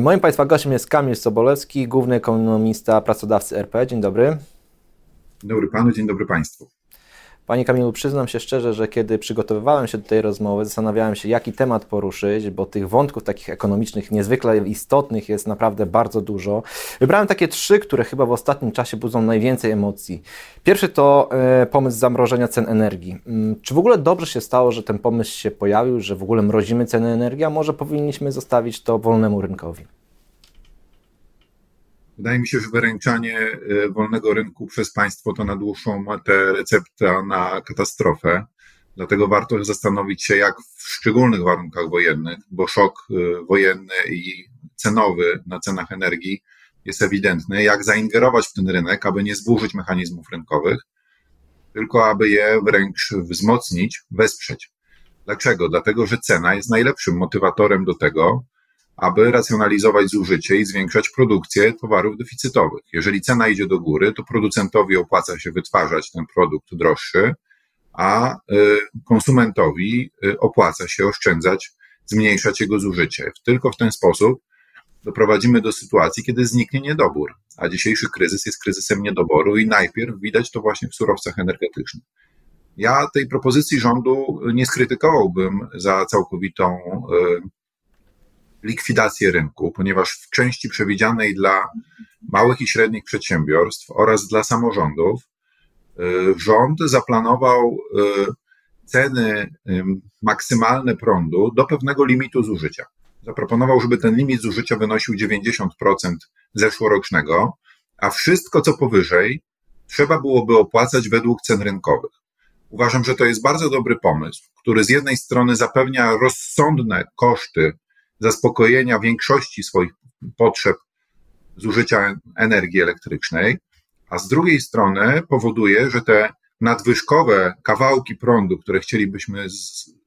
Moim Państwa gościem jest Kamil Sobolewski, główny ekonomista pracodawcy RP. Dzień dobry. Dzień dobry Panu, dzień dobry Państwu. Panie Kamilu, przyznam się szczerze, że kiedy przygotowywałem się do tej rozmowy, zastanawiałem się, jaki temat poruszyć, bo tych wątków takich ekonomicznych niezwykle istotnych jest naprawdę bardzo dużo. Wybrałem takie trzy, które chyba w ostatnim czasie budzą najwięcej emocji. Pierwszy to e, pomysł zamrożenia cen energii. Mm, czy w ogóle dobrze się stało, że ten pomysł się pojawił, że w ogóle mrozimy ceny energii, a może powinniśmy zostawić to wolnemu rynkowi? Wydaje mi się, że wyręczanie e, wolnego rynku przez państwo to na dłuższą metę recepta na katastrofę. Dlatego warto zastanowić się, jak w szczególnych warunkach wojennych, bo szok e, wojenny i cenowy na cenach energii jest ewidentny, jak zaingerować w ten rynek, aby nie zburzyć mechanizmów rynkowych, tylko aby je wręcz wzmocnić, wesprzeć. Dlaczego? Dlatego, że cena jest najlepszym motywatorem do tego, aby racjonalizować zużycie i zwiększać produkcję towarów deficytowych. Jeżeli cena idzie do góry, to producentowi opłaca się wytwarzać ten produkt droższy, a y, konsumentowi y, opłaca się oszczędzać, zmniejszać jego zużycie. Tylko w ten sposób doprowadzimy do sytuacji, kiedy zniknie niedobór. A dzisiejszy kryzys jest kryzysem niedoboru i najpierw widać to właśnie w surowcach energetycznych. Ja tej propozycji rządu nie skrytykowałbym za całkowitą y, likwidację rynku, ponieważ w części przewidzianej dla małych i średnich przedsiębiorstw oraz dla samorządów y, rząd zaplanował y, ceny maksymalne prądu do pewnego limitu zużycia. Zaproponował, żeby ten limit zużycia wynosił 90% zeszłorocznego, a wszystko co powyżej trzeba byłoby opłacać według cen rynkowych. Uważam, że to jest bardzo dobry pomysł, który z jednej strony zapewnia rozsądne koszty zaspokojenia większości swoich potrzeb zużycia energii elektrycznej, a z drugiej strony powoduje, że te nadwyżkowe kawałki prądu, które chcielibyśmy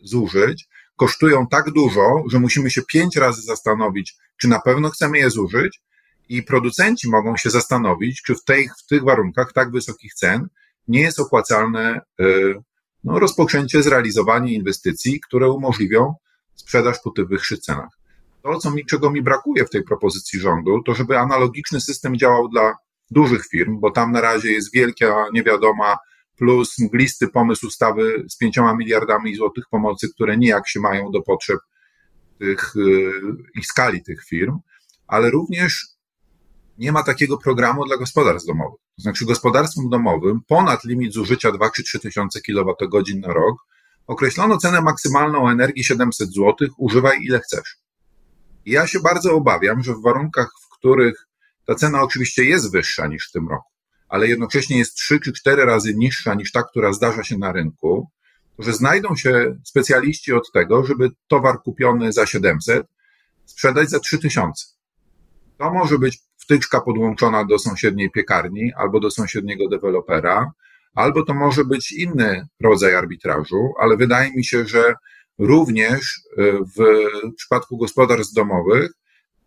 zużyć, kosztują tak dużo, że musimy się pięć razy zastanowić, czy na pewno chcemy je zużyć, i producenci mogą się zastanowić, czy w, tej, w tych warunkach tak wysokich cen nie jest opłacalne y, no, rozpoczęcie, zrealizowanie inwestycji, które umożliwią sprzedaż po tych wyższych cenach. To, co mi, czego mi brakuje w tej propozycji rządu, to żeby analogiczny system działał dla dużych firm, bo tam na razie jest wielka niewiadoma, plus mglisty pomysł ustawy z pięcioma miliardami złotych pomocy, które nijak się mają do potrzeb tych, y, i skali tych firm, ale również nie ma takiego programu dla gospodarstw domowych. To znaczy gospodarstwom domowym ponad limit zużycia 2 czy 3 tysiące kWh na rok określono cenę maksymalną energii 700 zł, używaj ile chcesz. Ja się bardzo obawiam, że w warunkach, w których ta cena oczywiście jest wyższa niż w tym roku, ale jednocześnie jest trzy czy cztery razy niższa niż ta, która zdarza się na rynku, że znajdą się specjaliści od tego, żeby towar kupiony za 700 sprzedać za 3000. To może być wtyczka podłączona do sąsiedniej piekarni albo do sąsiedniego dewelopera, albo to może być inny rodzaj arbitrażu, ale wydaje mi się, że Również e, w przypadku gospodarstw domowych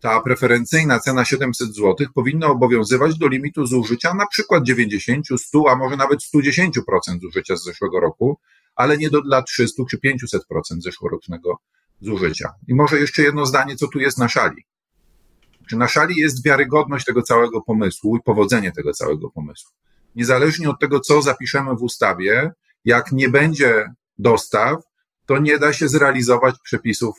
ta preferencyjna cena 700 zł powinna obowiązywać do limitu zużycia na przykład 90, 100, a może nawet 110% zużycia z zeszłego roku, ale nie do dla 300 czy 500% zeszłorocznego zużycia. I może jeszcze jedno zdanie, co tu jest na szali. Czy na szali jest wiarygodność tego całego pomysłu i powodzenie tego całego pomysłu? Niezależnie od tego, co zapiszemy w ustawie, jak nie będzie dostaw, to nie da się zrealizować przepisów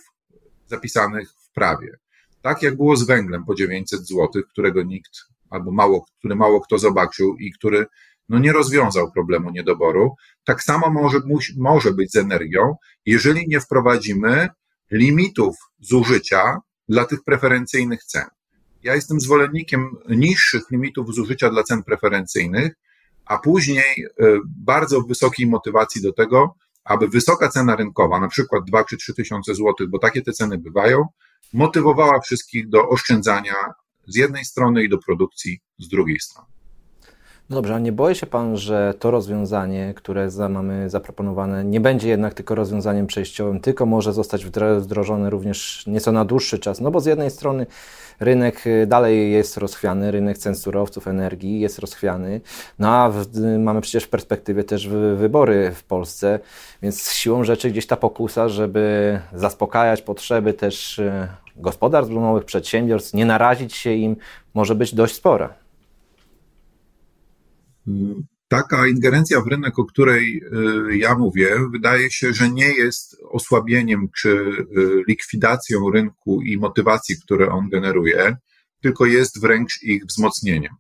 zapisanych w prawie. Tak jak było z węglem po 900 zł, którego nikt albo mało, który mało kto zobaczył i który no nie rozwiązał problemu niedoboru, tak samo może, może być z energią, jeżeli nie wprowadzimy limitów zużycia dla tych preferencyjnych cen. Ja jestem zwolennikiem niższych limitów zużycia dla cen preferencyjnych, a później y, bardzo wysokiej motywacji do tego, aby wysoka cena rynkowa, na przykład 2 czy 3 tysiące złotych, bo takie te ceny bywają, motywowała wszystkich do oszczędzania z jednej strony i do produkcji z drugiej strony. Dobrze, a nie boi się Pan, że to rozwiązanie, które za, mamy zaproponowane, nie będzie jednak tylko rozwiązaniem przejściowym, tylko może zostać wdrożone również nieco na dłuższy czas? No bo z jednej strony rynek y, dalej jest rozchwiany, rynek cen surowców, energii jest rozchwiany, no a w, mamy przecież w perspektywie też wybory w Polsce, więc siłą rzeczy gdzieś ta pokusa, żeby zaspokajać potrzeby też y, gospodarstw domowych, przedsiębiorstw, nie narazić się im, może być dość spora. Taka ingerencja w rynek, o której y, ja mówię, wydaje się, że nie jest osłabieniem czy y, likwidacją rynku i motywacji, które on generuje, tylko jest wręcz ich wzmocnieniem.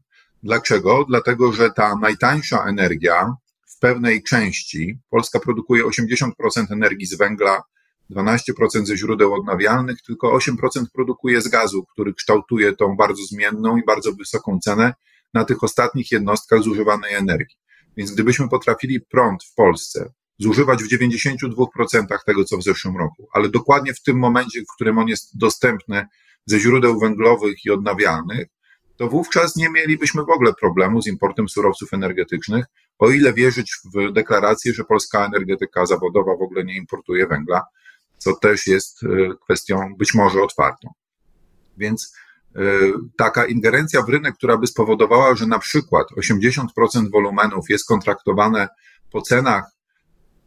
Dlaczego? Dlatego, że ta najtańsza energia w pewnej części, Polska produkuje 80% energii z węgla, 12% ze źródeł odnawialnych, tylko 8% produkuje z gazu, który kształtuje tą bardzo zmienną i bardzo wysoką cenę na tych ostatnich jednostkach zużywanej energii. Więc gdybyśmy potrafili prąd w Polsce zużywać w 92% tego, co w zeszłym roku, ale dokładnie w tym momencie, w którym on jest dostępny ze źródeł węglowych i odnawialnych, to wówczas nie mielibyśmy w ogóle problemu z importem surowców energetycznych, o ile wierzyć w deklarację, że polska energetyka zawodowa w ogóle nie importuje węgla, co też jest e, kwestią być może otwartą. Więc taka ingerencja w rynek, która by spowodowała, że na przykład 80% wolumenów jest kontraktowane po cenach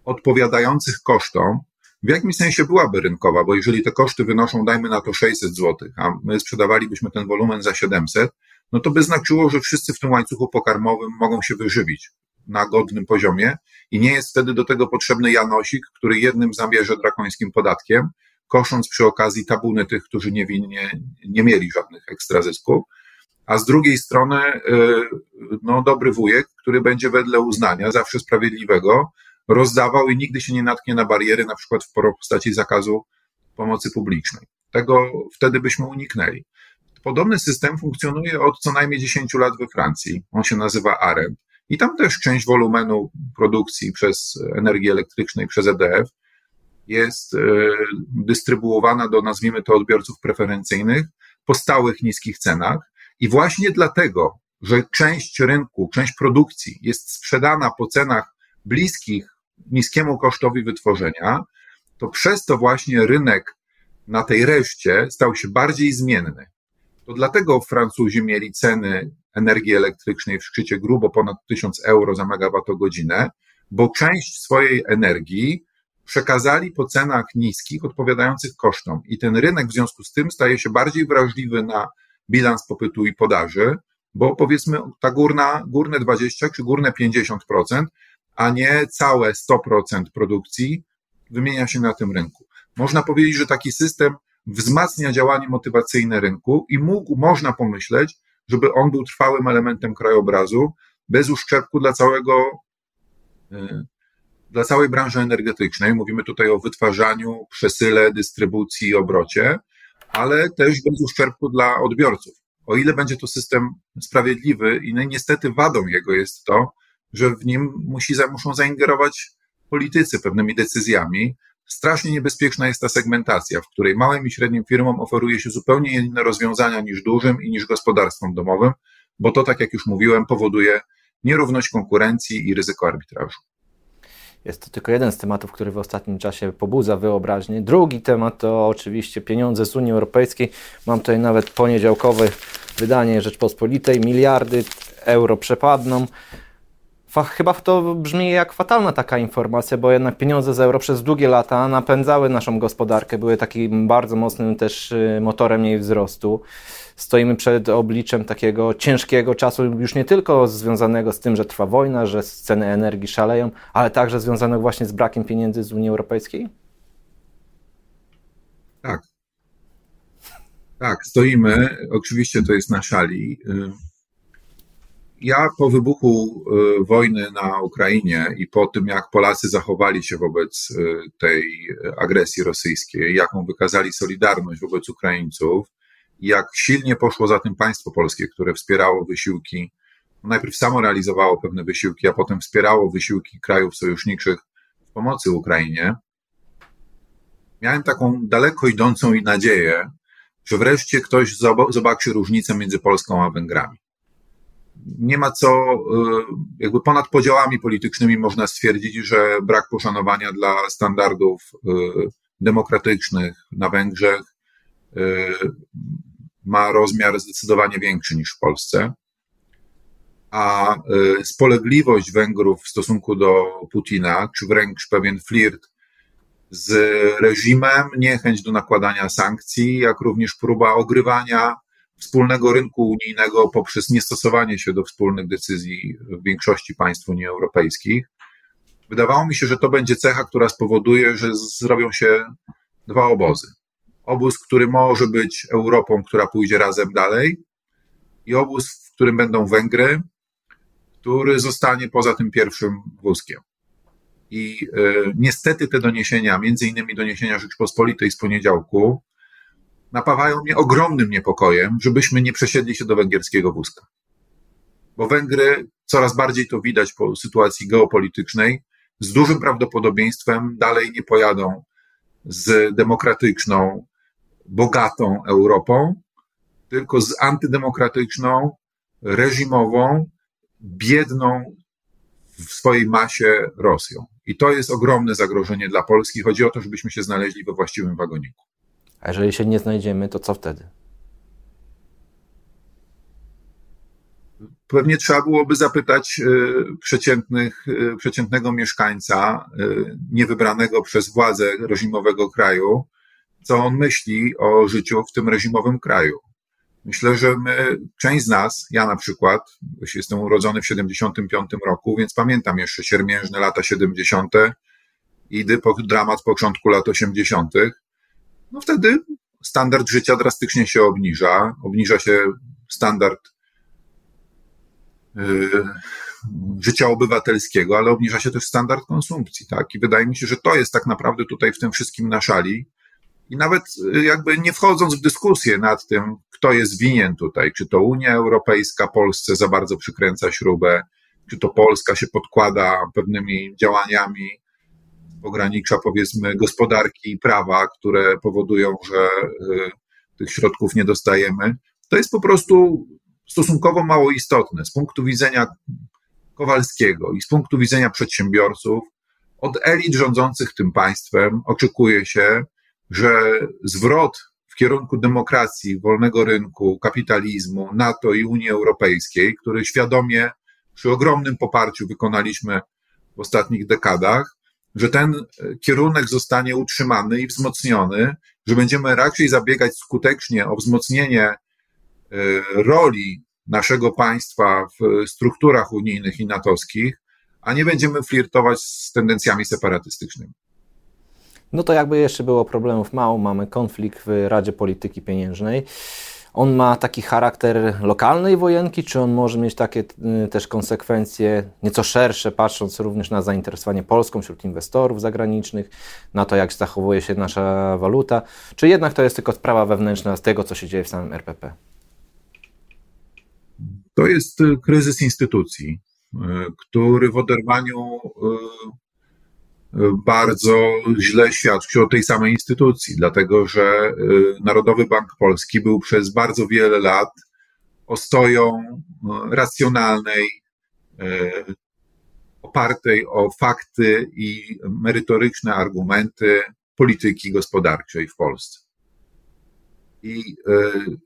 odpowiadających kosztom, w jakimś sensie byłaby rynkowa, bo jeżeli te koszty wynoszą, dajmy na to 600 zł, a my sprzedawalibyśmy ten wolumen za 700, no to by znaczyło, że wszyscy w tym łańcuchu pokarmowym mogą się wyżywić na godnym poziomie i nie jest wtedy do tego potrzebny Janosik, który jednym zabierze drakońskim podatkiem, kosząc przy okazji tabuny tych, którzy niewinnie nie mieli żadnych ekstra zysków. A z drugiej strony, y, no, dobry wujek, który będzie wedle uznania, zawsze sprawiedliwego, rozdawał i nigdy się nie natknie na bariery, na przykład w postaci zakazu pomocy publicznej. Tego wtedy byśmy uniknęli. Podobny system funkcjonuje od co najmniej 10 lat we Francji. On się nazywa ARENT. I tam też część wolumenu produkcji przez energię elektryczną, przez EDF jest e, dystrybuowana do, nazwijmy to, odbiorców preferencyjnych po stałych niskich cenach. I właśnie dlatego, że część rynku, część produkcji jest sprzedana po cenach bliskich niskiemu kosztowi wytworzenia, to przez to właśnie rynek na tej reszcie stał się bardziej zmienny. To dlatego Francuzi mieli ceny energii elektrycznej w szczycie grubo ponad 1000 euro za megawattogodzinę, bo część swojej energii przekazali po cenach niskich, odpowiadających kosztom. I ten rynek w związku z tym staje się bardziej wrażliwy na bilans popytu i podaży, bo powiedzmy ta górna, górne 20 czy górne 50%, a nie całe 100% produkcji wymienia się na tym rynku. Można powiedzieć, że taki system wzmacnia działanie motywacyjne rynku i mógł, można pomyśleć, żeby on był trwałym elementem krajobrazu, bez uszczerbku dla całego y, dla całej branży energetycznej. Mówimy tutaj o wytwarzaniu, przesyle, dystrybucji i obrocie, ale też bez uszczerbku dla odbiorców. O ile będzie to system sprawiedliwy i niestety wadą jego jest to, że w nim musi, muszą zaingerować politycy pewnymi decyzjami. Strasznie niebezpieczna jest ta segmentacja, w której małym i średnim firmom oferuje się zupełnie inne rozwiązania niż dużym i niż gospodarstwom domowym, bo to, tak jak już mówiłem, powoduje nierówność konkurencji i ryzyko arbitrażu. Jest to tylko jeden z tematów, który w ostatnim czasie pobudza wyobraźnię. Drugi temat to oczywiście pieniądze z Unii Europejskiej. Mam tutaj nawet poniedziałkowe wydanie Rzeczpospolitej. Miliardy euro przepadną. Chyba to brzmi jak fatalna taka informacja, bo jednak pieniądze z euro przez długie lata napędzały naszą gospodarkę, były takim bardzo mocnym też y, motorem jej wzrostu stoimy przed obliczem takiego ciężkiego czasu, już nie tylko związanego z tym, że trwa wojna, że ceny energii szaleją, ale także związanego właśnie z brakiem pieniędzy z Unii Europejskiej? Tak. Tak, stoimy. Oczywiście to jest na szali. Ja po wybuchu y, wojny na Ukrainie i po tym, jak Polacy zachowali się wobec y, tej agresji rosyjskiej, jaką wykazali solidarność wobec Ukraińców, jak silnie poszło za tym państwo polskie, które wspierało wysiłki, najpierw samo realizowało pewne wysiłki, a potem wspierało wysiłki krajów sojuszniczych w pomocy Ukrainie. Miałem taką daleko idącą i nadzieję, że wreszcie ktoś zobaczy różnicę między Polską a Węgrami. nie ma co, jakby ponad podziałami politycznymi można stwierdzić, że brak poszanowania dla standardów demokratycznych na Węgrzech ma rozmiar zdecydowanie większy niż w Polsce. A spolegliwość Węgrów w stosunku do Putina, czy wręcz pewien flirt z reżimem, niechęć do nakładania sankcji, jak również próba ogrywania wspólnego rynku unijnego poprzez niestosowanie się do wspólnych decyzji w większości państw Unii Europejskiej. Wydawało mi się, że to będzie cecha, która spowoduje, że zrobią się dwa obozy. Obóz, który może być Europą, która pójdzie razem dalej, i obóz, w którym będą Węgry, który zostanie poza tym pierwszym wózkiem. I y, niestety te doniesienia, między innymi doniesienia Rzeczpospolitej z poniedziałku, napawają mnie ogromnym niepokojem, żebyśmy nie przesiedli się do węgierskiego wózka. Bo Węgry, coraz bardziej to widać po sytuacji geopolitycznej, z dużym prawdopodobieństwem dalej nie pojadą z demokratyczną, bogatą Europą, tylko z antydemokratyczną, reżimową, biedną w swojej masie Rosją. I to jest ogromne zagrożenie dla Polski. Chodzi o to, żebyśmy się znaleźli we właściwym wagoniku. A jeżeli się nie znajdziemy, to co wtedy? Pewnie trzeba byłoby zapytać y, przeciętnych, y, przeciętnego mieszkańca, y, niewybranego przez władze reżimowego kraju, co on myśli o życiu w tym reżimowym kraju. Myślę, że my, część z nas, ja na przykład, jestem urodzony w 75 roku, więc pamiętam jeszcze siermiężne lata 70. i dramat początku lat 80. No wtedy standard życia drastycznie się obniża, obniża się standard yy, życia obywatelskiego, ale obniża się też standard konsumpcji, tak? I wydaje mi się, że to jest tak naprawdę tutaj w tym wszystkim na szali, i nawet y, jakby nie wchodząc w dyskusję nad tym, kto jest winien tutaj, czy to Unia Europejska Polsce za bardzo przykręca śrubę, czy to Polska się podkłada pewnymi działaniami pogranicza, powiedzmy, gospodarki i prawa, które powodują, że y, tych środków nie dostajemy. To jest po prostu stosunkowo mało istotne z punktu widzenia Kowalskiego i z punktu widzenia przedsiębiorców. Od elit rządzących tym państwem oczekuje się, że zwrot w kierunku demokracji, wolnego rynku, kapitalizmu, NATO i Unii Europejskiej, który świadomie przy ogromnym poparciu wykonaliśmy w ostatnich dekadach, że ten kierunek zostanie utrzymany i wzmocniony, że będziemy raczej zabiegać skutecznie o wzmocnienie e, roli naszego państwa w strukturach unijnych i natowskich, a nie będziemy flirtować z tendencjami separatystycznymi. No to jakby jeszcze było problemów mało, mamy konflikt w Radzie Polityki Pieniężnej. On ma taki charakter lokalnej wojenki, czy on może mieć takie y, też konsekwencje nieco szersze, patrząc również na zainteresowanie Polską wśród inwestorów zagranicznych, na to, jak zachowuje się nasza waluta, czy jednak to jest tylko sprawa wewnętrzna z tego, co się dzieje w samym RPP? To jest y, kryzys instytucji, y, który w oderwaniu bardzo źle świadczy o tej samej instytucji, dlatego że y, Narodowy Bank Polski był przez bardzo wiele lat ostoją y, racjonalnej, y, opartej o fakty i merytoryczne argumenty polityki gospodarczej w Polsce. I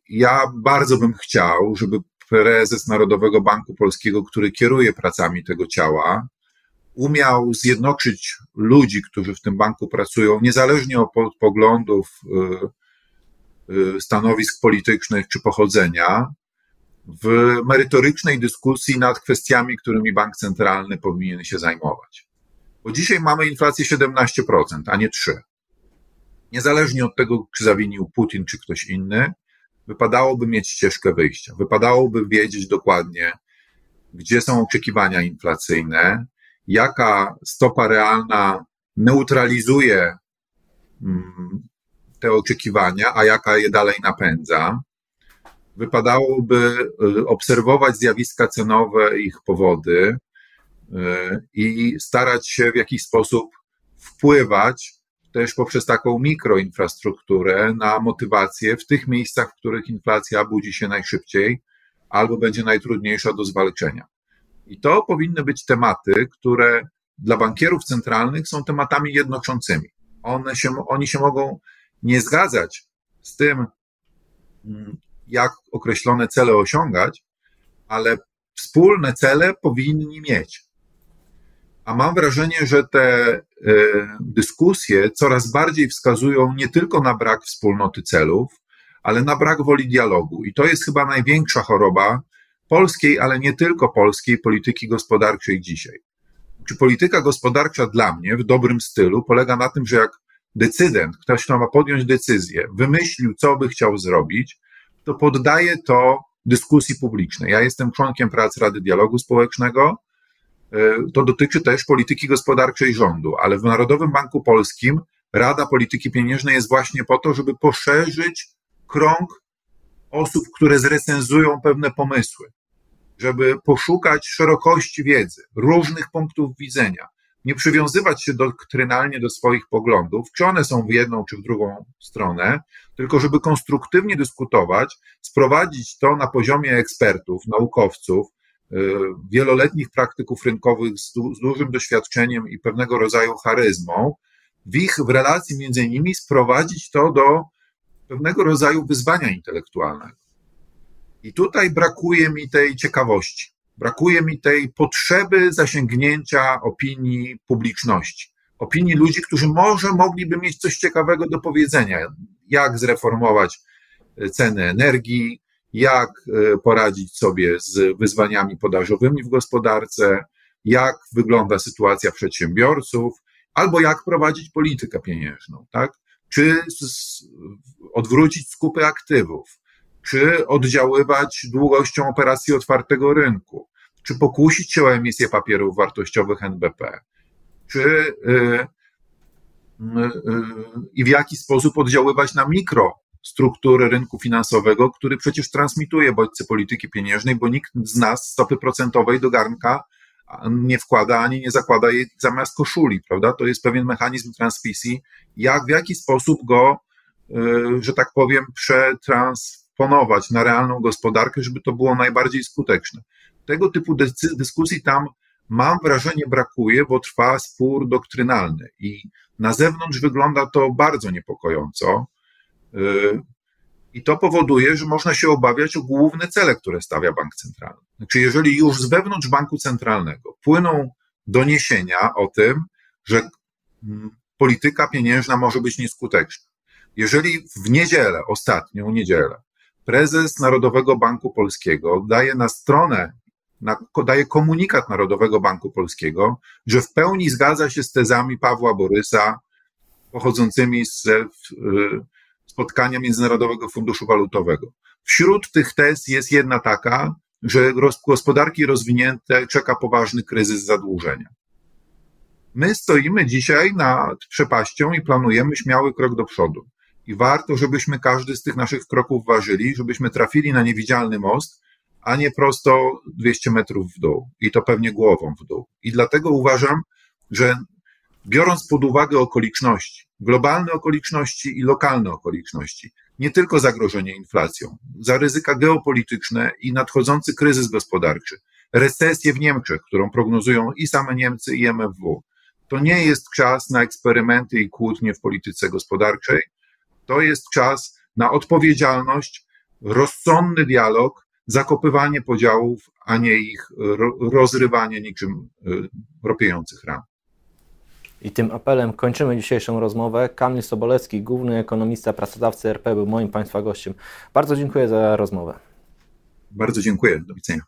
ja bardzo bym chciał, żeby prezes Narodowego Banku Polskiego, który kieruje pracami tego ciała, umiał zjednoczyć ludzi, którzy w tym banku pracują, niezależnie od poglądów, y, y, stanowisk politycznych czy pochodzenia, w merytorycznej dyskusji nad kwestiami, którymi bank centralny powinien się zajmować. Bo dzisiaj mamy inflację 17%, a nie 3%. Niezależnie od tego, czy zawinił Putin, czy ktoś inny, wypadałoby mieć ścieżkę wyjścia. Wypadałoby wiedzieć dokładnie, gdzie są oczekiwania inflacyjne, jaka stopa realna neutralizuje mm, te oczekiwania, a jaka je dalej napędza. Wypadałoby y, obserwować zjawiska cenowe, ich powody y, i starać się w jakiś sposób wpływać też poprzez taką mikroinfrastrukturę na motywację w tych miejscach, w których inflacja budzi się najszybciej, albo będzie najtrudniejsza do zwalczenia. I to powinny być tematy, które dla bankierów centralnych są tematami jednoczącymi. One się, oni się mogą nie zgadzać z tym, mm, jak określone cele osiągać, ale wspólne cele powinni mieć. A mam wrażenie, że te y, dyskusje coraz bardziej wskazują nie tylko na brak wspólnoty celów, ale na brak woli dialogu. I to jest chyba największa choroba polskiej, ale nie tylko polskiej polityki gospodarczej dzisiaj. Czy polityka gospodarcza dla mnie w dobrym stylu polega na tym, że jak decydent, ktoś, kto ma podjąć decyzję, wymyślił, co by chciał zrobić, to poddaje to dyskusji publicznej. Ja jestem członkiem prac Rady Dialogu Społecznego. E, to dotyczy też polityki gospodarczej rządu, ale w Narodowym Banku Polskim Rada Polityki Pieniężnej jest właśnie po to, żeby poszerzyć krąg osób, które zrecenzują pewne pomysły, żeby poszukać szerokości wiedzy, różnych punktów widzenia, nie przywiązywać się doktrynalnie do swoich poglądów, czy one są w jedną czy w drugą stronę, tylko żeby konstruktywnie dyskutować, sprowadzić to na poziomie ekspertów, naukowców, y, wieloletnich praktyków rynkowych z, du z dużym doświadczeniem i pewnego rodzaju charyzmą, w ich w relacji między nimi sprowadzić to do pewnego rodzaju wyzwania intelektualnego. I tutaj brakuje mi tej ciekawości. Brakuje mi tej potrzeby zasięgnięcia opinii publiczności, opinii ludzi, którzy może mogliby mieć coś ciekawego do powiedzenia, jak zreformować e, ceny energii, jak e, poradzić sobie z wyzwaniami podażowymi w gospodarce, jak wygląda sytuacja przedsiębiorców, albo jak prowadzić politykę pieniężną, tak? Czy odwrócić skupy aktywów, czy oddziaływać długością operacji otwartego rynku, czy pokusić się o emisję papierów wartościowych NBP, czy yy, yy, i w jaki sposób oddziaływać na mikrostruktury rynku finansowego, który przecież transmituje bodźce polityki pieniężnej, bo nikt z nas stopy procentowej do garnka nie wkłada ani nie zakłada jej zamiast koszuli, prawda? To jest pewien mechanizm transmisji. Jak, w jaki sposób go, że tak powiem, przetransponować na realną gospodarkę, żeby to było najbardziej skuteczne tego typu dyskusji tam mam wrażenie brakuje, bo trwa spór doktrynalny i na zewnątrz wygląda to bardzo niepokojąco. Y, I to powoduje, że można się obawiać o główne cele, które stawia bank centralny. Znaczy, jeżeli już z wewnątrz banku centralnego płyną doniesienia o tym, że mm, polityka pieniężna może być nieskuteczna, jeżeli w niedzielę, ostatnią niedzielę, prezes Narodowego Banku Polskiego daje na stronę daje komunikat Narodowego Banku Polskiego, że w pełni zgadza się z tezami Pawła Borysa pochodzącymi z y, spotkania Międzynarodowego Funduszu Walutowego. Wśród tych tez jest jedna taka, że gospodarki rozwinięte czeka poważny kryzys zadłużenia. My stoimy dzisiaj nad przepaścią i planujemy śmiały krok do przodu. I warto, żebyśmy każdy z tych naszych kroków ważyli, żebyśmy trafili na niewidzialny most, a nie prosto 200 metrów w dół i to pewnie głową w dół. I dlatego uważam, że biorąc pod uwagę okoliczności, globalne okoliczności i lokalne okoliczności, nie tylko zagrożenie inflacją, za ryzyka geopolityczne i nadchodzący kryzys gospodarczy, recesję w Niemczech, którą prognozują i same Niemcy, i MFW, to nie jest czas na eksperymenty i kłótnie w polityce gospodarczej. To jest czas na odpowiedzialność, rozsądny dialog zakopywanie podziałów, a nie ich rozrywanie niczym y, ropiejących ram. I tym apelem kończymy dzisiejszą rozmowę. Kamil Sobolewski, główny ekonomista pracodawcy RP, był moim Państwa gościem. Bardzo dziękuję za rozmowę. Bardzo dziękuję. Do widzenia.